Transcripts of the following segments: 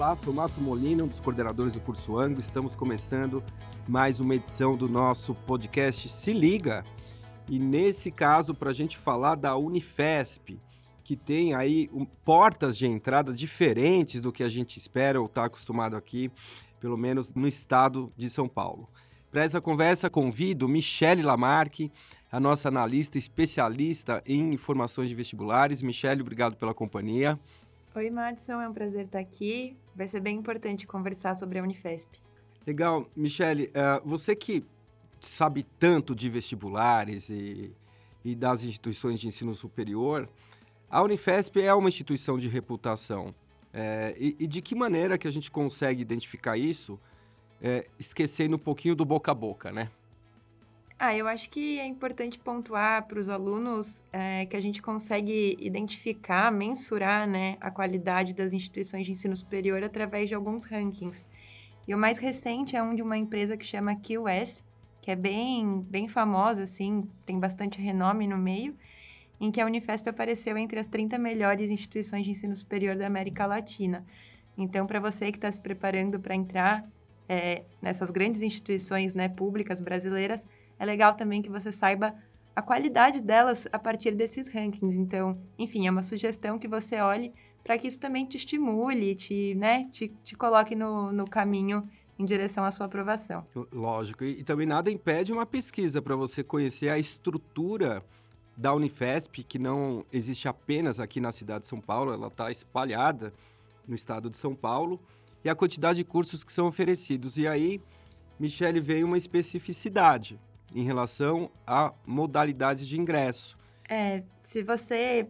Olá, sou Matos Molina, um dos coordenadores do curso Ango. Estamos começando mais uma edição do nosso podcast Se Liga. E nesse caso, para a gente falar da Unifesp, que tem aí um, portas de entrada diferentes do que a gente espera ou está acostumado aqui, pelo menos no estado de São Paulo. Para essa conversa, convido Michele Lamarque, a nossa analista especialista em informações de vestibulares. Michele, obrigado pela companhia. Oi, Madison, é um prazer estar aqui. Vai ser bem importante conversar sobre a Unifesp. Legal. Michele, uh, você que sabe tanto de vestibulares e, e das instituições de ensino superior, a Unifesp é uma instituição de reputação. É, e, e, de que maneira que a gente consegue identificar isso, é, esquecendo um pouquinho do boca a boca, né? Ah, eu acho que é importante pontuar para os alunos é, que a gente consegue identificar, mensurar né, a qualidade das instituições de ensino superior através de alguns rankings. E o mais recente é um de uma empresa que chama QS, que é bem, bem famosa, assim, tem bastante renome no meio, em que a Unifesp apareceu entre as 30 melhores instituições de ensino superior da América Latina. Então, para você que está se preparando para entrar é, nessas grandes instituições né, públicas brasileiras, é legal também que você saiba a qualidade delas a partir desses rankings. Então, enfim, é uma sugestão que você olhe para que isso também te estimule, te, né, te, te coloque no, no caminho em direção à sua aprovação. Lógico. E, e também nada impede uma pesquisa para você conhecer a estrutura da Unifesp, que não existe apenas aqui na cidade de São Paulo, ela está espalhada no estado de São Paulo, e a quantidade de cursos que são oferecidos. E aí, Michele, veio uma especificidade em relação a modalidades de ingresso. É, se você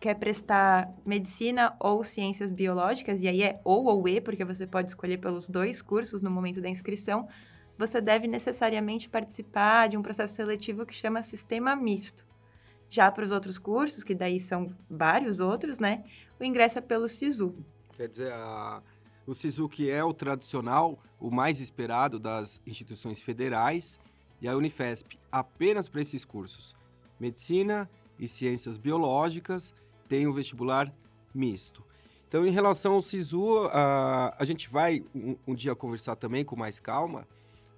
quer prestar medicina ou ciências biológicas, e aí é ou ou e, porque você pode escolher pelos dois cursos no momento da inscrição, você deve necessariamente participar de um processo seletivo que chama sistema misto. Já para os outros cursos, que daí são vários outros, né, o ingresso é pelo SISU. Quer dizer, a, o SISU que é o tradicional, o mais esperado das instituições federais, e a Unifesp apenas para esses cursos. Medicina e Ciências Biológicas tem o um vestibular misto. Então, em relação ao SISU, uh, a gente vai um, um, dia conversar também com mais calma,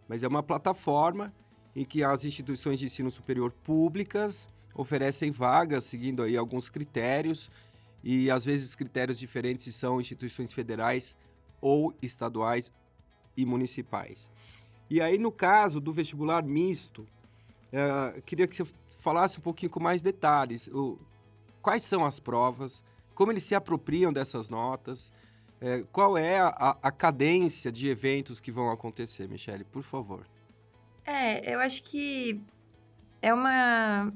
mas é uma plataforma em que as instituições de ensino superior públicas oferecem vagas seguindo aí alguns critérios e às vezes critérios diferentes são instituições federais ou estaduais e municipais. E aí, no caso do vestibular misto, uh, queria que você falasse um pouquinho com mais detalhes. O, quais são as provas, como eles se apropriam dessas notas, uh, qual é a, a, cadência de eventos que vão acontecer, Michele, por favor. É, eu acho que é uma,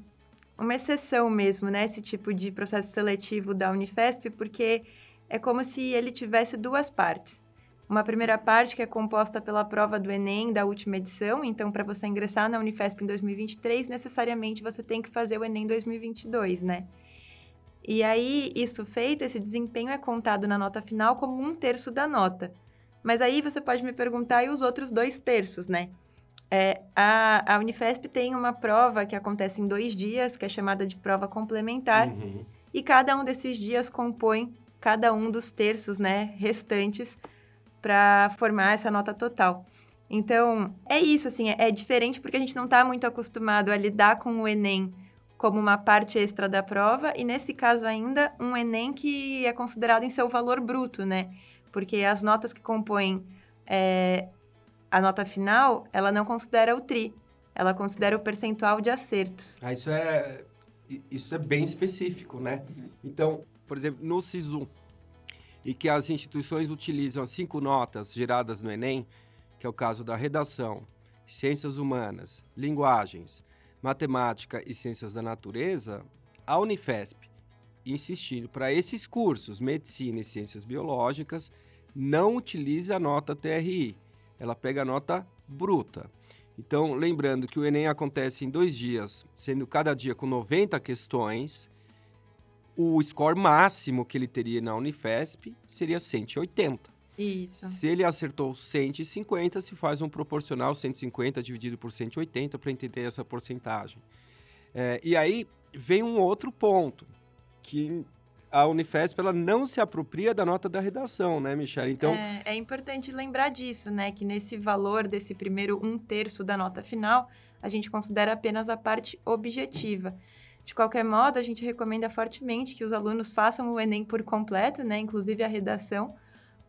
uma exceção mesmo, né, esse tipo de processo seletivo da Unifesp, porque é como se ele tivesse duas partes. Uma primeira parte que é composta pela prova do Enem da última edição, então para você ingressar na Unifesp em 2023, necessariamente você tem que fazer o Enem 2022, né? E aí, isso feito, esse desempenho é contado na nota final como um terço da nota. Mas aí você pode me perguntar, e os outros dois terços, né? É, a, a Unifesp tem uma prova que acontece em dois dias, que é chamada de prova complementar, uhum. e cada um desses dias compõe cada um dos terços, né, restantes para formar essa nota total. Então, é isso, assim, é, é diferente porque a gente não está muito acostumado a lidar com o Enem como uma parte extra da prova, e nesse caso ainda, um Enem que é considerado em seu valor bruto, né? Porque as notas que compõem é, a nota final, ela não considera o TRI, ela considera o percentual de acertos. Ah, isso é, isso é bem específico, né? Então, por exemplo, no SISU, e que as instituições utilizam as cinco notas geradas no Enem, que é o caso da redação, ciências humanas, linguagens, matemática e ciências da natureza, a Unifesp, insistindo para esses cursos, medicina e ciências biológicas, não utiliza a nota TRI, ela pega a nota bruta. Então, lembrando que o Enem acontece em dois dias, sendo cada dia com 90 questões, o score máximo que ele teria na Unifesp seria 180. Isso. Se ele acertou 150, se faz um proporcional 150 dividido por 180 para entender essa porcentagem. É, e aí vem um outro ponto, que a Unifesp ela não se apropria da nota da redação, né, Michelle? Então é, é importante lembrar disso, né? Que nesse valor desse primeiro um terço da nota final, a gente considera apenas a parte objetiva. De qualquer modo, a gente recomenda fortemente que os alunos façam o Enem por completo, né? Inclusive a redação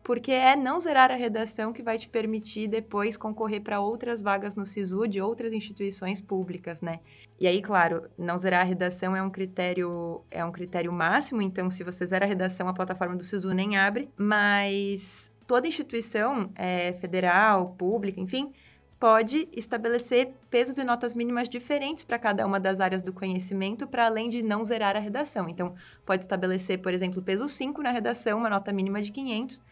porque é não zerar a redação que vai te permitir depois concorrer para outras vagas no SISU de outras instituições públicas, né? E aí, claro, não zerar a redação é um critério é um critério máximo, então se você zera a redação, a plataforma do SISU nem abre, mas toda instituição é, federal, pública, enfim, pode estabelecer pesos e notas mínimas diferentes para cada uma das áreas do conhecimento, para além de não zerar a redação. Então, pode estabelecer, por exemplo, peso 5 na redação, uma nota mínima de 500,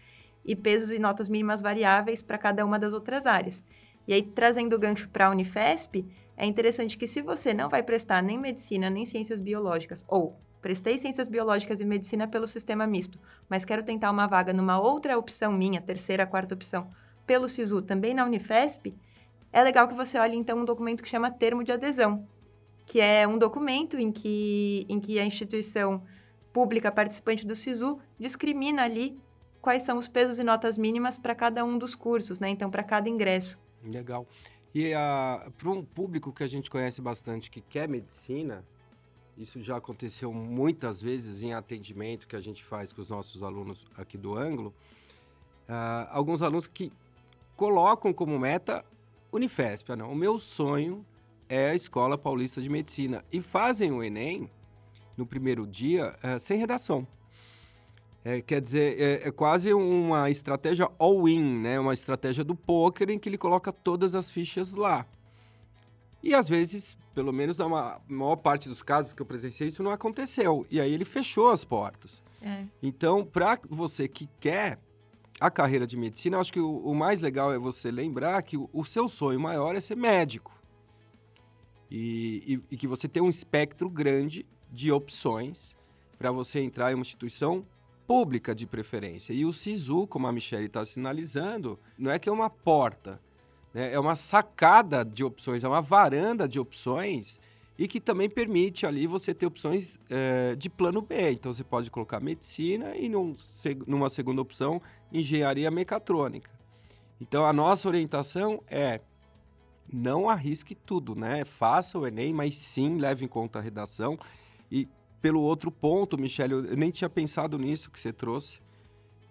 e pesos e notas mínimas variáveis para cada uma das outras áreas. E aí, trazendo o gancho para a Unifesp, é interessante que se você não vai prestar nem medicina, nem ciências biológicas, ou prestei ciências biológicas e medicina pelo sistema misto, mas quero tentar uma vaga numa outra opção minha, terceira, quarta opção, pelo SISU, também na Unifesp, é legal que você olhe então um documento que chama termo de adesão, que é um documento em que, em que a instituição pública participante do SISU discrimina ali quais são os pesos e notas mínimas para cada um dos cursos, né? Então, para cada ingresso. Legal. E para um público que a gente conhece bastante que quer medicina, isso já aconteceu muitas vezes em atendimento que a gente faz com os nossos alunos aqui do ângulo. Uh, alguns alunos que colocam como meta Unifesp. Ah, não, o meu sonho é a Escola Paulista de Medicina. E fazem o Enem no primeiro dia uh, sem redação. É, quer dizer, é, é, quase uma estratégia all-in, né? Uma estratégia do poker em que ele coloca todas as fichas lá. E às vezes, pelo menos na maior parte dos casos que eu presenciei, isso não aconteceu. E aí ele fechou as portas. É. Então, para você que quer a carreira de medicina, eu acho que o, o mais legal é você lembrar que o, o, seu sonho maior é ser médico. E, e, e que você tem um espectro grande de opções para você entrar em uma instituição pública de preferência. E o SISU, como a Michelle está sinalizando, não é que é uma porta, né? é uma sacada de opções, é uma varanda de opções e que também permite ali você ter opções é, de plano B. Então você pode colocar medicina e num, numa segunda opção, engenharia mecatrônica. Então a nossa orientação é não arrisque tudo, né? Faça o Enem, mas sim leve em conta a redação e pelo outro ponto, Michele, eu nem tinha pensado nisso que você trouxe,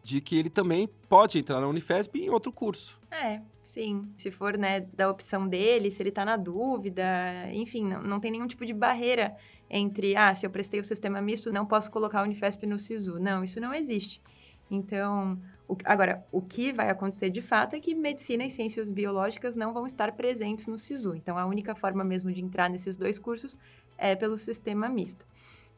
de que ele também pode entrar na Unifesp em outro curso. É, sim. Se for, né, da opção dele, se ele está na dúvida, enfim, não, não tem nenhum tipo de barreira entre, ah, se eu prestei o sistema misto, não posso colocar a Unifesp no SISU. Não, isso não existe. Então, o, agora, o que vai acontecer de fato é que medicina e ciências biológicas não vão estar presentes no SISU. Então, a única forma mesmo de entrar nesses dois cursos é pelo sistema misto.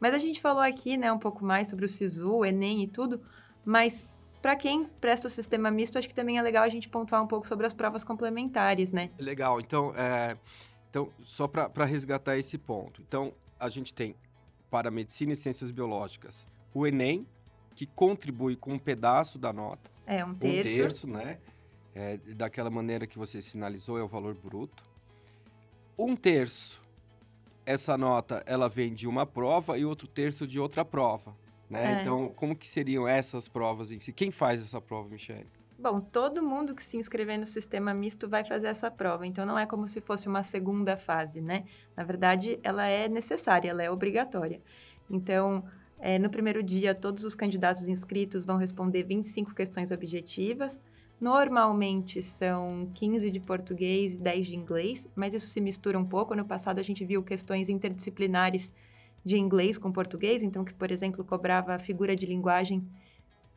Mas a gente falou aqui, né, um pouco mais sobre o SISU, o Enem e tudo, mas para quem presta o sistema misto, acho que também é legal a gente pontuar um pouco sobre as provas complementares, né? Legal. Então, é, então só para resgatar esse ponto. Então, a gente tem para medicina e ciências biológicas o Enem, que contribui com um pedaço da nota. É, um terço. Um terço, né? É, daquela maneira que você sinalizou, é o valor bruto. Um terço essa nota ela vem de uma prova e outro terço de outra prova. Né? É. Então, como que seriam essas provas em si? Quem faz essa prova, Michelle? Bom, todo mundo que se inscrever no sistema misto vai fazer essa prova, então não é como se fosse uma segunda fase, né? Na verdade, ela é necessária, ela é obrigatória. Então, é, no primeiro dia, todos os candidatos inscritos vão responder 25 questões objetivas, Normalmente são 15 de português e 10 de inglês, mas isso se mistura um pouco. No passado a gente viu questões interdisciplinares de inglês com português, então que, por exemplo, cobrava a figura de linguagem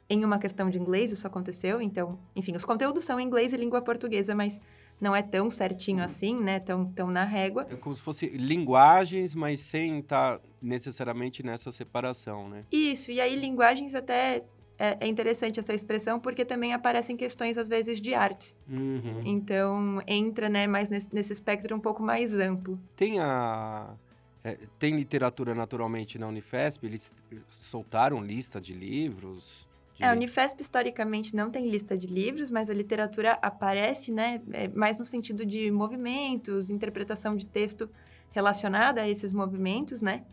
em uma questão de inglês, isso aconteceu. Então, enfim, os conteúdos são em inglês e língua portuguesa, mas não é tão certinho assim, né? Tão, tão na régua. É como se fosse linguagens, mas sem estar necessariamente nessa separação, né? Isso, e aí linguagens até é, é, interessante essa expressão porque também aparecem questões, às vezes, de artes. Uhum. Então, entra né, mais nesse, nesse, espectro um pouco mais amplo. Tem a... É, tem literatura naturalmente na Unifesp? Eles soltaram lista de livros? De... É, a Unifesp historicamente não tem lista de livros, mas a literatura aparece, né, é, mais no sentido de movimentos, interpretação de texto relacionada a esses movimentos, né?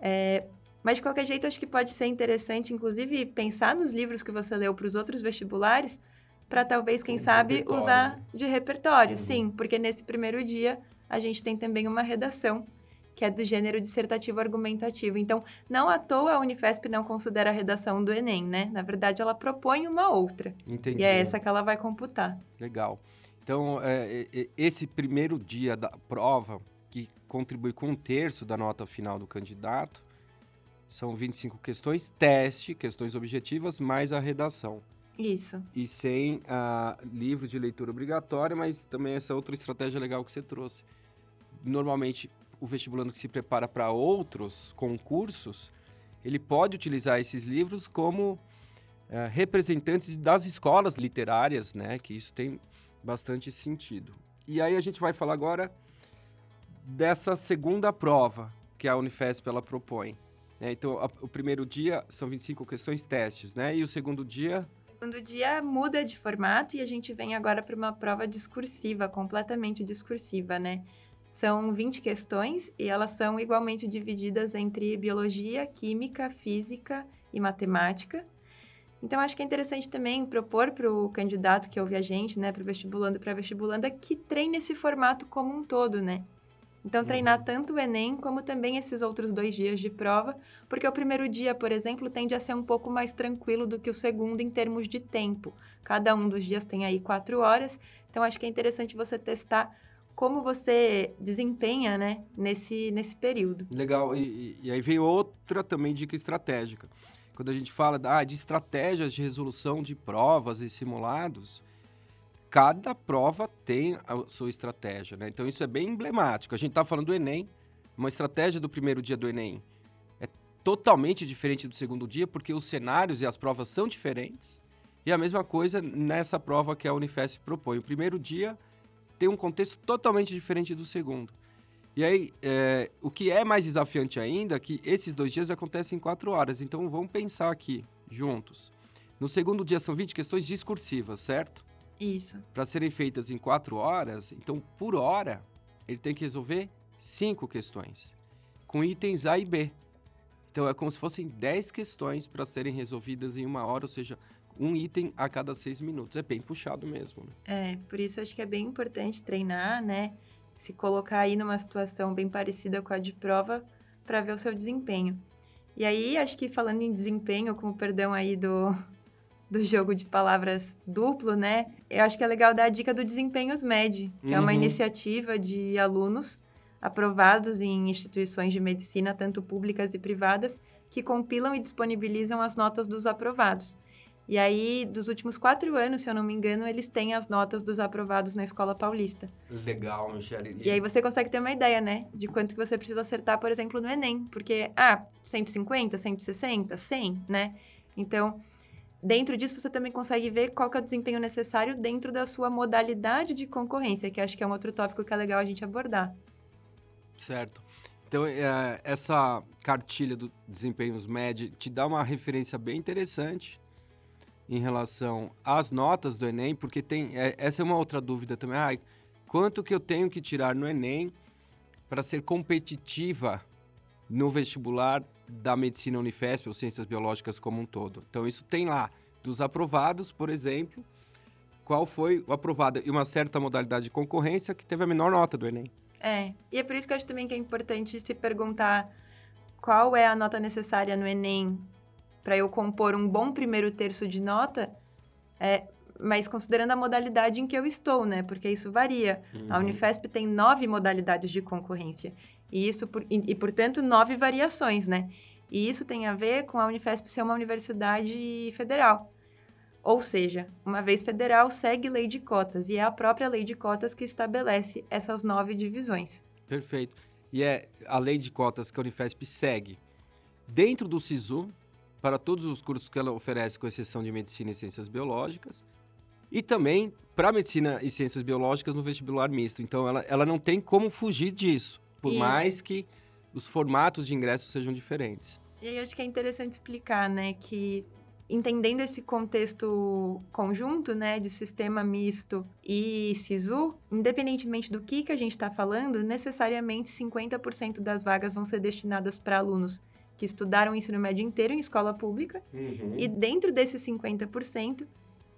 É, Mas, de qualquer jeito, acho que pode ser interessante, inclusive, pensar nos livros que você leu para os outros vestibulares, para talvez, quem sabe, usar de repertório. Uhum. Sim, porque nesse primeiro dia a gente tem também uma redação que é do gênero dissertativo argumentativo. Então, não à toa a Unifesp não considera a redação do Enem, né? Na verdade, ela propõe uma outra. Entendi. E é essa que ela vai computar. Legal. Então, é, é, esse primeiro dia da prova, que contribui com um terço da nota final do candidato, são 25 questões, teste, questões objetivas, mais a redação. Isso. E sem uh, livro de leitura obrigatória, mas também essa outra estratégia legal que você trouxe. Normalmente, o vestibulando que se prepara para outros concursos, ele pode utilizar esses livros como é, representantes das escolas literárias, né? Que isso tem bastante sentido. E aí a gente vai falar agora dessa segunda prova que a Unifesp ela propõe. Né? Então, a, o primeiro dia são 25 questões testes, né? E o segundo dia o segundo dia muda de formato e a gente vem agora para uma prova discursiva, completamente discursiva, né? São 20 questões e elas são igualmente divididas entre biologia, química, física e matemática. Então, acho que é interessante também propor para o candidato que ouve a gente, né, para o vestibulando e para vestibulanda, que treine esse formato como um todo, né? Então, treinar uhum. tanto o Enem como também esses outros dois dias de prova, porque o primeiro dia, por exemplo, tende a ser um pouco mais tranquilo do que o segundo em termos de tempo. Cada um dos dias tem aí quatro horas, então acho que é interessante você testar como você desempenha, né, nesse, nesse período. Legal, e, e aí vem outra também dica estratégica. Quando a gente fala ah, de estratégias de resolução de provas e simulados, cada prova tem a sua estratégia, né? Então isso é bem emblemático. A gente está falando do Enem, uma estratégia do primeiro dia do Enem é totalmente diferente do segundo dia, porque os cenários e as provas são diferentes. E a mesma coisa nessa prova que a Unifesp propõe. O primeiro dia tem um contexto totalmente diferente do segundo. E aí, é, o que é mais desafiante ainda é que esses dois dias acontecem em quatro horas. Então, vamos pensar aqui, juntos. No segundo dia são 20 questões discursivas, certo? Isso. Para serem feitas em quatro horas, então, por hora, ele tem que resolver cinco questões, com itens A e B. Então, é como se fossem 10 questões para serem resolvidas em uma hora, ou seja, um item a cada seis minutos. É bem puxado mesmo. Né? É, por isso acho que é bem importante treinar, né? Se colocar aí numa situação bem parecida com a de prova para ver o seu desempenho. E aí, acho que falando em desempenho, com o perdão aí do, do jogo de palavras duplo, né? Eu acho que é legal dar a dica do Desempenhos Med, que uhum. é uma uhum. iniciativa de alunos aprovados em instituições de medicina, tanto públicas e privadas, que compilam e disponibilizam as notas dos aprovados. E aí, dos últimos quatro anos, se eu não me engano, eles têm as notas dos aprovados na Escola Paulista. Legal, Michele. E aí você consegue ter uma ideia, né? De quanto que você precisa acertar, por exemplo, no Enem. Porque, ah, 150, 160, 100, né? Então, dentro disso, você também consegue ver qual que é o desempenho necessário dentro da sua modalidade de concorrência, que acho que é um outro tópico que é legal a gente abordar. Certo. Então, é, essa cartilha do Desempenhos Med te dá uma referência bem interessante em relação às notas do Enem, porque tem é, essa é uma outra dúvida também. Quanto que eu tenho que tirar no Enem para ser competitiva no vestibular da medicina Unifesp ou ciências biológicas como um todo? Então isso tem lá dos aprovados, por exemplo, qual foi o aprovado e uma certa modalidade de concorrência que teve a menor nota do Enem. É, e é por isso que eu acho também que é importante se perguntar qual é a nota necessária no Enem para eu compor um bom primeiro terço de nota, é, mas considerando a modalidade em que eu estou, né? Porque isso varia. Uhum. A Unifesp tem nove modalidades de concorrência. E isso, por, e, e, portanto, nove variações, né? E isso tem a ver com a Unifesp ser uma universidade federal. Ou seja, uma vez federal, segue lei de cotas. E é a própria lei de cotas que estabelece essas nove divisões. Perfeito. E é a lei de cotas que a Unifesp segue. Dentro do SISU, para todos os cursos que ela oferece, com exceção de medicina e ciências biológicas, e também para medicina e ciências biológicas no vestibular misto. Então, ela, ela não tem como fugir disso, por Isso. mais que os formatos de ingresso sejam diferentes. E aí, acho que é interessante explicar, né, que entendendo esse contexto conjunto, né, de sistema misto e SISU, independentemente do que, que a gente está falando, necessariamente 50% das vagas vão ser destinadas para alunos que estudaram o ensino médio inteiro em escola pública, Uhum. e dentro desses 50%,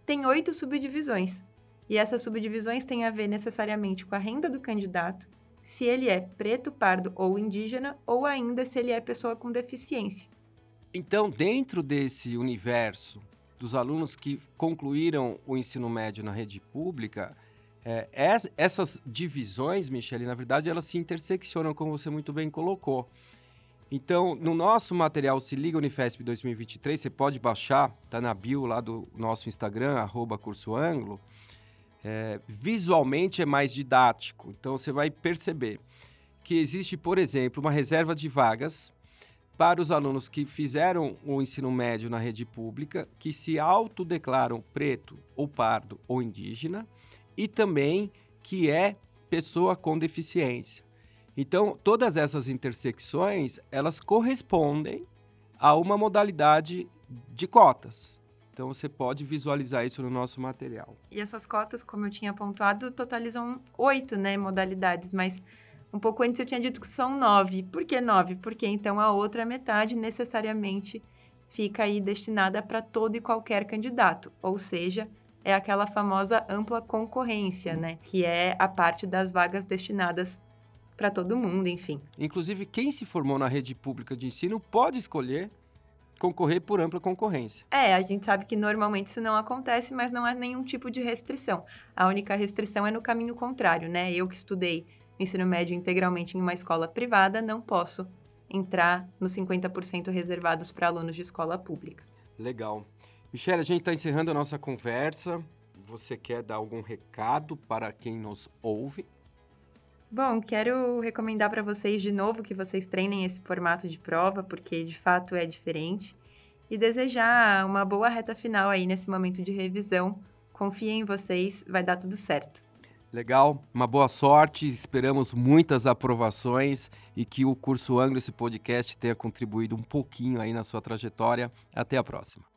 tem oito subdivisões. E essas subdivisões têm a ver necessariamente com a renda do candidato, se ele é preto, pardo ou indígena, ou ainda se ele é pessoa com deficiência. Então, dentro desse universo dos alunos que concluíram o ensino médio na rede pública, é, es- essas divisões, Michele, na verdade, elas se interseccionam, como você muito bem colocou. Então, no nosso material Se Liga Unifesp 2023, você pode baixar, tá na bio lá do nosso Instagram, arroba curso ângulo. É, visualmente é mais didático, então você vai perceber que existe, por exemplo, uma reserva de vagas para os alunos que fizeram o ensino médio na rede pública, que se autodeclaram preto ou pardo ou indígena, e também que é pessoa com deficiência. Então, todas essas intersecções, elas correspondem a uma modalidade de cotas. Então, você pode visualizar isso no nosso material. E essas cotas, como eu tinha pontuado, totalizam oito né, modalidades, mas um pouco antes eu tinha dito que são nove. Por que nove? Porque então a outra metade necessariamente fica aí destinada para todo e qualquer candidato, ou seja, é aquela famosa ampla concorrência, né? Que é a parte das vagas destinadas para todo mundo, enfim. Inclusive, quem se formou na rede pública de ensino pode escolher concorrer por ampla concorrência. É, a gente sabe que normalmente isso não acontece, mas não há nenhum tipo de restrição. A única restrição é no caminho contrário, né? Eu que estudei ensino médio integralmente em uma escola privada, não posso entrar nos 50% reservados para alunos de escola pública. Legal. Michele, a gente está encerrando a nossa conversa. Você quer dar algum recado para quem nos ouve? Bom, quero recomendar para vocês de novo que vocês treinem esse formato de prova, porque de fato é diferente, e desejar uma boa reta final aí nesse momento de revisão. Confiem em vocês, vai dar tudo certo. Legal, uma boa sorte, esperamos muitas aprovações e que o curso Anglo, esse podcast, tenha contribuído um pouquinho aí na sua trajetória. Até a próxima.